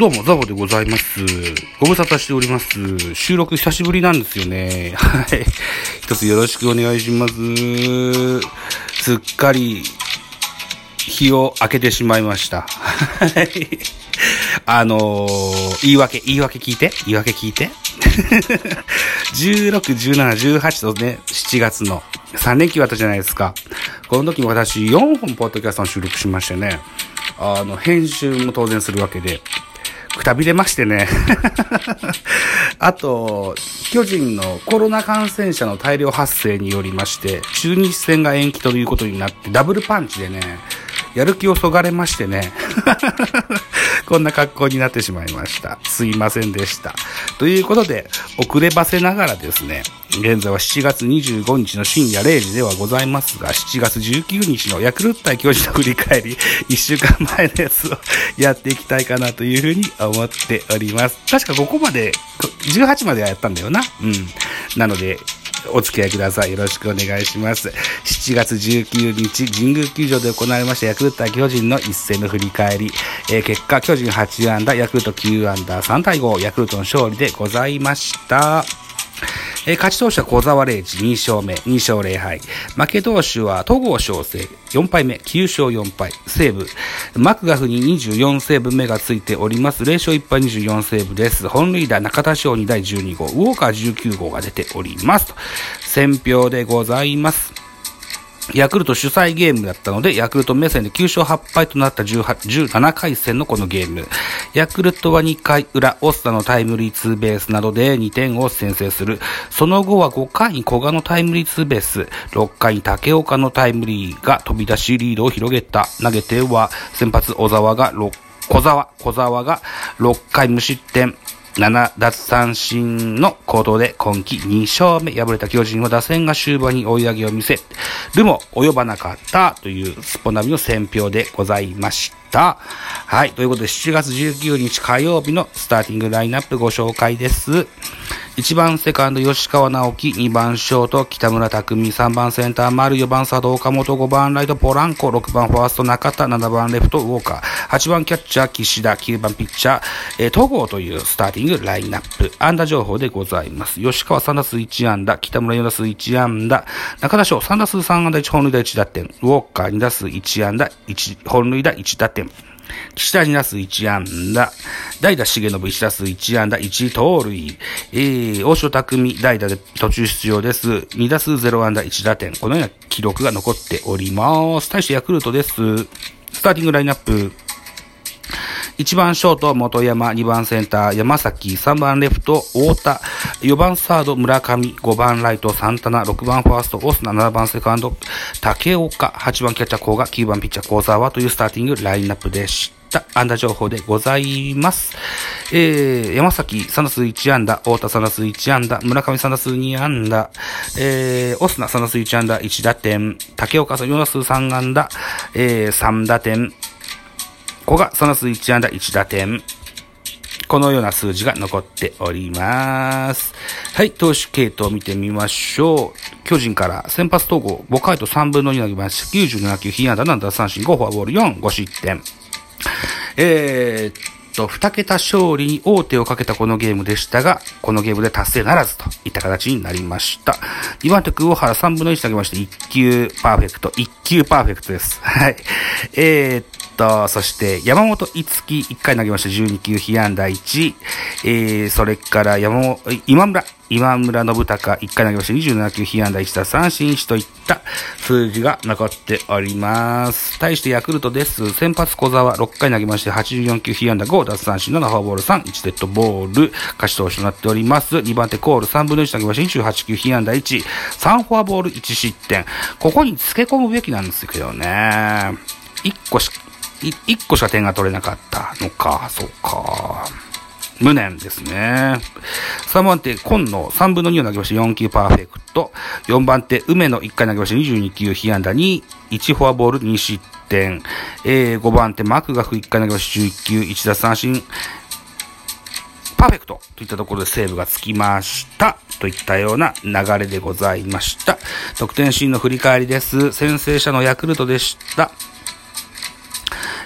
どうも、ザボでございます。ご無沙汰しております。収録久しぶりなんですよね。はい。一つよろしくお願いします。すっかり、日を明けてしまいました。はい。あのー、言い訳、言い訳聞いて？言い訳聞いて？16、17、18とね、7月の3連休あったじゃないですか。この時も私4本ポッドキャストの収録しましてね、あの、編集も当然するわけで、くたびれましてね。あと、巨人のコロナ感染者の大量発生によりまして、中日戦が延期ということになって、ダブルパンチでね、やる気をそがれましてね。こんな格好になってしまいました。すいませんでした。ということで、遅ればせながらですね、現在は7月25日の深夜0時ではございますが、7月19日のヤクルト対巨人の振り返り、1週間前のやつを やっていきたいかなというふうに思っております。確かここまで、18まではやったんだよな。うん。なので、お付き合いください。よろしくお願いします。7月19日、神宮球場で行われましたヤクルト対巨人の一戦の振り返り。えー、結果、巨人8安打、ヤクルト9アンダー、3対5、ヤクルトの勝利でございました。えー、勝ち投手は小沢玲治2勝目、2勝0敗。負け投手は戸郷翔征4敗目、9勝4敗。西武、マクガフに24セーブ目がついております。0勝1敗24セーブです。本塁打中田翔に第12号、ウォーカー19号が出ております。と選票でございます。ヤクルト主催ゲームだったので、ヤクルト目線で9勝8敗となった17回戦のこのゲーム。ヤクルトは2回裏、オスタのタイムリーツーベースなどで2点を先制する。その後は5回に古賀のタイムリーツーベース、6回に竹岡のタイムリーが飛び出しリードを広げた。投げては先発小沢が6、小沢、小沢が6回無失点。7奪三振の行動で今季2勝目敗れた巨人は打線が終盤に追い上げを見せるも及ばなかったというスポナビの選評でございました。はい。ということで7月19日火曜日のスターティングラインナップご紹介です。1番セカンド吉川直樹、2番ショート北村匠海、3番センター丸、4番佐藤岡本、5番ライトポランコ、6番ファースト中田、7番レフトウォーカー、8番キャッチャー岸田、9番ピッチャー、えー、戸郷というスターティングラインナップ、安打情報でございます。吉川3打数1安打、北村4打数1安打、中田翔3打数3安打1本塁打1打点、ウォーカー2打数1安打、1本塁打1打点、岸田2打数1安打、代打重信1打数1安打1盗塁、えー、大城匠代打で途中出場です。2打数0安打1打点。このような記録が残っております。対してヤクルトです。スターティングラインナップ。1番ショート、元山、2番センター、山崎、3番レフト、太田、4番サード、村上、5番ライト、サンタナ、6番ファースト、オスナ、7番セカンド、竹岡、8番キャッチャー、コーガ、9番ピッチャー、コーザーはというスターティングラインナップでした。安打情報でございます。えー、山崎3打数1安打、太田3打数1安打、村上3打数2安打、えー、オスナ3打数1安打、1打点、竹岡4打数3安打、えー、3打点、こがその数1安打1打点。このような数字が残っております。はい、投手系統を見てみましょう。巨人から先発統合5回と3分の2投げました。97球、被安打7打三振5フォアボール4、5失点。えーと、2桁勝利に王手をかけたこのゲームでしたが、このゲームで達成ならずといった形になりました。2番手、久保原3分の1投げまして、1球パーフェクト、1球パーフェクトです。はい。えー、っと、そして山本いつき1回投げました12球、被安打1。えー、それから山本、今村、今村信孝1回投げました27球、被安打1打三振1といった数字が残っております。対してヤクルトです。先発小沢6回投げまして84球、被安打5、奪三振7、フォアボール3、1デッドボール、勝ち投手となっております。2番手コール3分の1投げました28球、被安打1、3フォアボール1失点。ここに付け込むべきなんですけどね。1個し1個しか点が取れなかったのか、そうか。無念ですね。3番手、今野3分の2を投げまして4球パーフェクト。4番手、梅野1回投げまして22球被安打に1フォアボール2失点。えー、5番手、マクガフ1回投げまして11球1打三振。パーフェクトといったところでセーブがつきました。といったような流れでございました。得点シーンの振り返りです。先制者のヤクルトでした。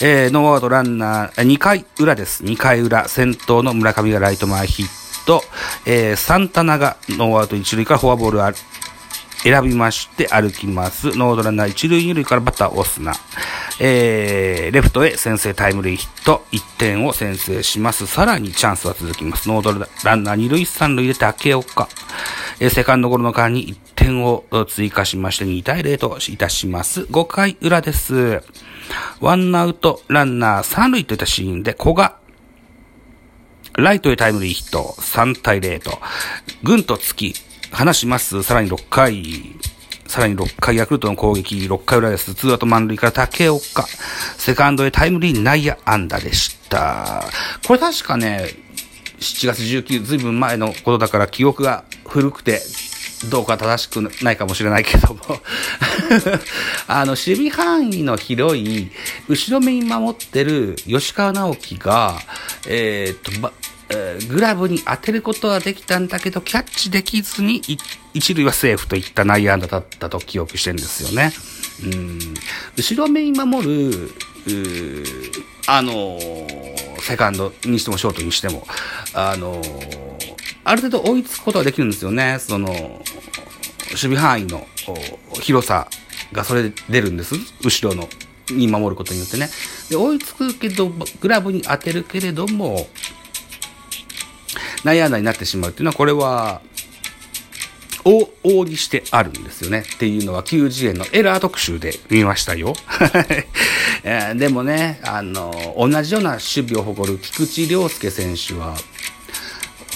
えー、ノーアウトランナー、2回裏です。2回裏、先頭の村上がライト前ヒット、えー、サンタナがノーアウト1塁からフォアボール選びまして歩きます。ノーアウトランナー一塁二塁からバッターオスナ。えー、レフトへ先制タイムリーヒット、1点を先制します。さらにチャンスは続きます。ノーアウトランナー二塁三塁で武岡。えー、セカンドゴロの間に1点を追加しまして2対0といたします。5回裏です。ワンアウトランナー三塁といったシーンで古賀。ライトへタイムリーヒット、3対0と、ぐんと突き、離します。さらに6回、さらに6回ヤクルトの攻撃、6回裏です。ツーアウト満塁から竹岡。セカンドへタイムリー内野安打でした。これ確かね、7月19、ずいぶん前のことだから記憶が古くて、どうか正しくないかもしれないけども あの、守備範囲の広い、後ろ目に守ってる吉川直樹が、えー、っと、えー、グラブに当てることはできたんだけど、キャッチできずに、一塁はセーフといった内野安打だったと記憶してるんですよね。うん。後ろ目に守る、あのー、セカンドにしてもショートにしても、あのー、ある程度追いつくことはできるんですよね。その、守備範囲の広さがそれで出るんです。後ろの、に守ることによってね。で、追いつくけど、グラブに当てるけれども、内野安打になってしまうっていうのは、これは、往々にしてあるんですよね。っていうのは、90円のエラー特集で見ましたよ。でもね、あの、同じような守備を誇る菊池涼介選手は、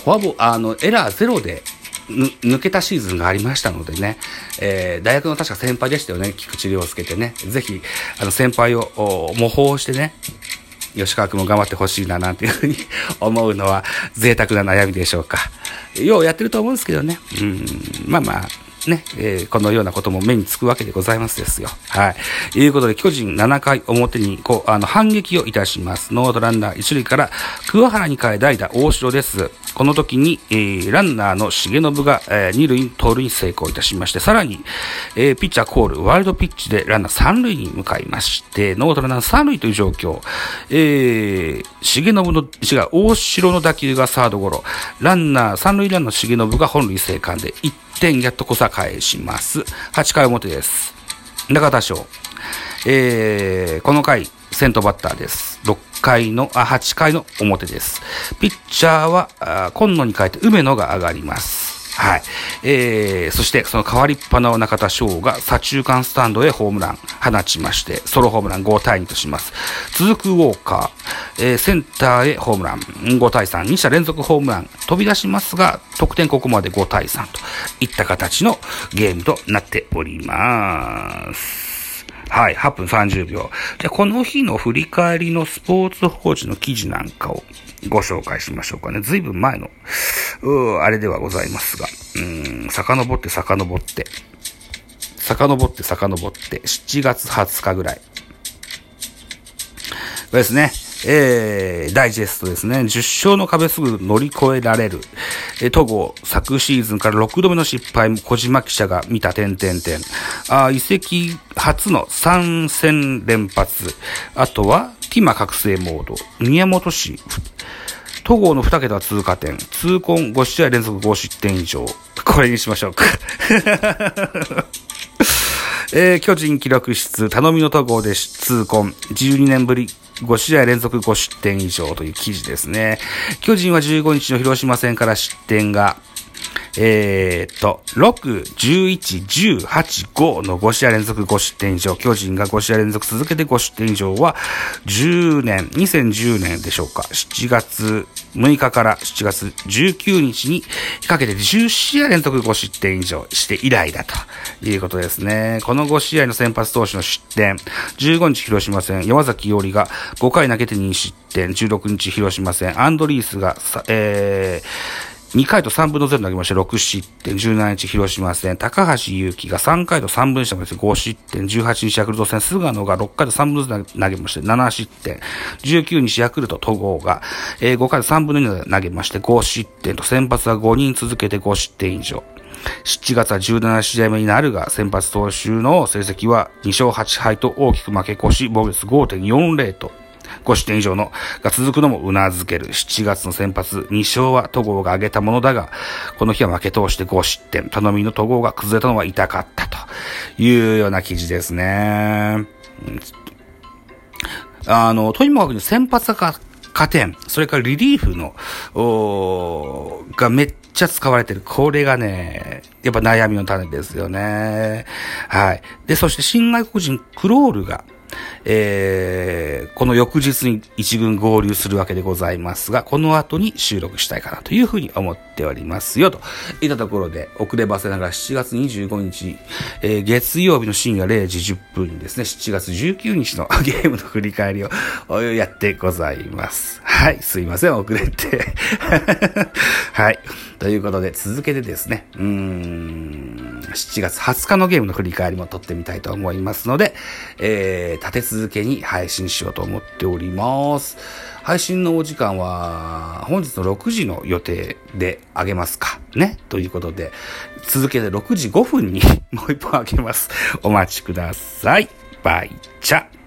フォアボあの、エラーゼロで抜けたシーズンがありましたのでね、えー、大学の確か先輩でしたよね、菊池涼介ってね。ぜひ、あの、先輩を模倣してね、吉川君も頑張ってほしいななんていうふうに 思うのは贅沢な悩みでしょうか。ようやってると思うんですけどね。うん、まあまあ、ね、えー、このようなことも目につくわけでございますですよ。はい。ということで、巨人7回表に、こう、あの、反撃をいたします。ノードランナー1塁から、桑原に変え代打大城です。この時に、えー、ランナーの重信が、えー、2塁に盗塁に成功いたしまして、さらに、えー、ピッチャーコール、ワイルドピッチでランナー3塁に向かいまして、ノードランナー3塁という状況、えー、重信の、違う、大城の打球がサードゴロ、ランナー、3塁ランナー重信が本塁生還で1点やっとこさ返します。8回表です。中田翔。えー、この回、先頭バッターです。6回の、あ、8回の表です。ピッチャーは、あ今野に変えて梅野が上がります。はい。えー、そしてその代わりっぱの中田翔が左中間スタンドへホームラン放ちまして、ソロホームラン5対2とします。続くウォーカー、えー、センターへホームラン5対3、2者連続ホームラン飛び出しますが、得点ここまで5対3といった形のゲームとなっております。はい、8分30秒。で、この日の振り返りのスポーツ報知の記事なんかをご紹介しましょうかね。ずいぶん前の、うあれではございますが、うん、遡って遡って、遡って遡って、7月20日ぐらい。これですね。えー、ダイジェストですね。10勝の壁すぐ乗り越えられる。えー、戸郷、昨シーズンから6度目の失敗も小島記者が見た点々点。あ移籍初の3戦連発。あとは、ティマ覚醒モード。宮本氏、戸郷の2桁通過点。痛恨5試合連続5失点以上。これにしましょうか。えー、巨人記録室、頼みの戸郷で痛恨。12年ぶり5試合連続5失点以上という記事ですね。巨人は15日の広島戦から失点が、えー、っと、6、11、18、5の5試合連続5失点以上、巨人が5試合連続続けて5失点以上は、10年、2010年でしょうか、7月6日から7月19日にかけて10試合連続5失点以上して以来だということですね。この5試合の先発投手の失点、15日広島戦、山崎伊織が5回投げて2失点、16日広島戦、アンドリースが、えー2回と3分の0投げまして、6失点、17日広島戦、高橋祐希が3回と3分したまして5失点、18日ヤクルト戦、菅野が6回と3分の0投げまして、7失点、19日ヤクルト戸郷が、えー、5回と3分の2投げまして5失点と、先発は5人続けて5失点以上。7月は17試合目になるが、先発投手の成績は2勝8敗と大きく負け越し、防御率5.40と、5失点以上のが続くのも頷ける。7月の先発、2勝は戸郷が挙げたものだが、この日は負け通して5失点。頼みの戸郷が崩れたのは痛かったというような記事ですね。あの、とにもかく先発が加点、それからリリーフの、おがめっちゃ使われてる。これがね、やっぱ悩みの種ですよね。はい。で、そして新外国人クロールが、えー、この翌日に一軍合流するわけでございますが、この後に収録したいかなというふうに思っておりますよ、といったところで、遅ればせながら7月25日、えー、月曜日の深夜0時10分にですね、7月19日の ゲームの振り返りをやってございます。はい、すいません、遅れて。はい。ということで、続けてですね、うーん、7月20日のゲームの振り返りも撮ってみたいと思いますので、えー、立て続けに配信しようと思っております。配信のお時間は、本日の6時の予定であげますか。ね？ということで、続けて6時5分に もう一本あげます。お待ちください。バイチャ。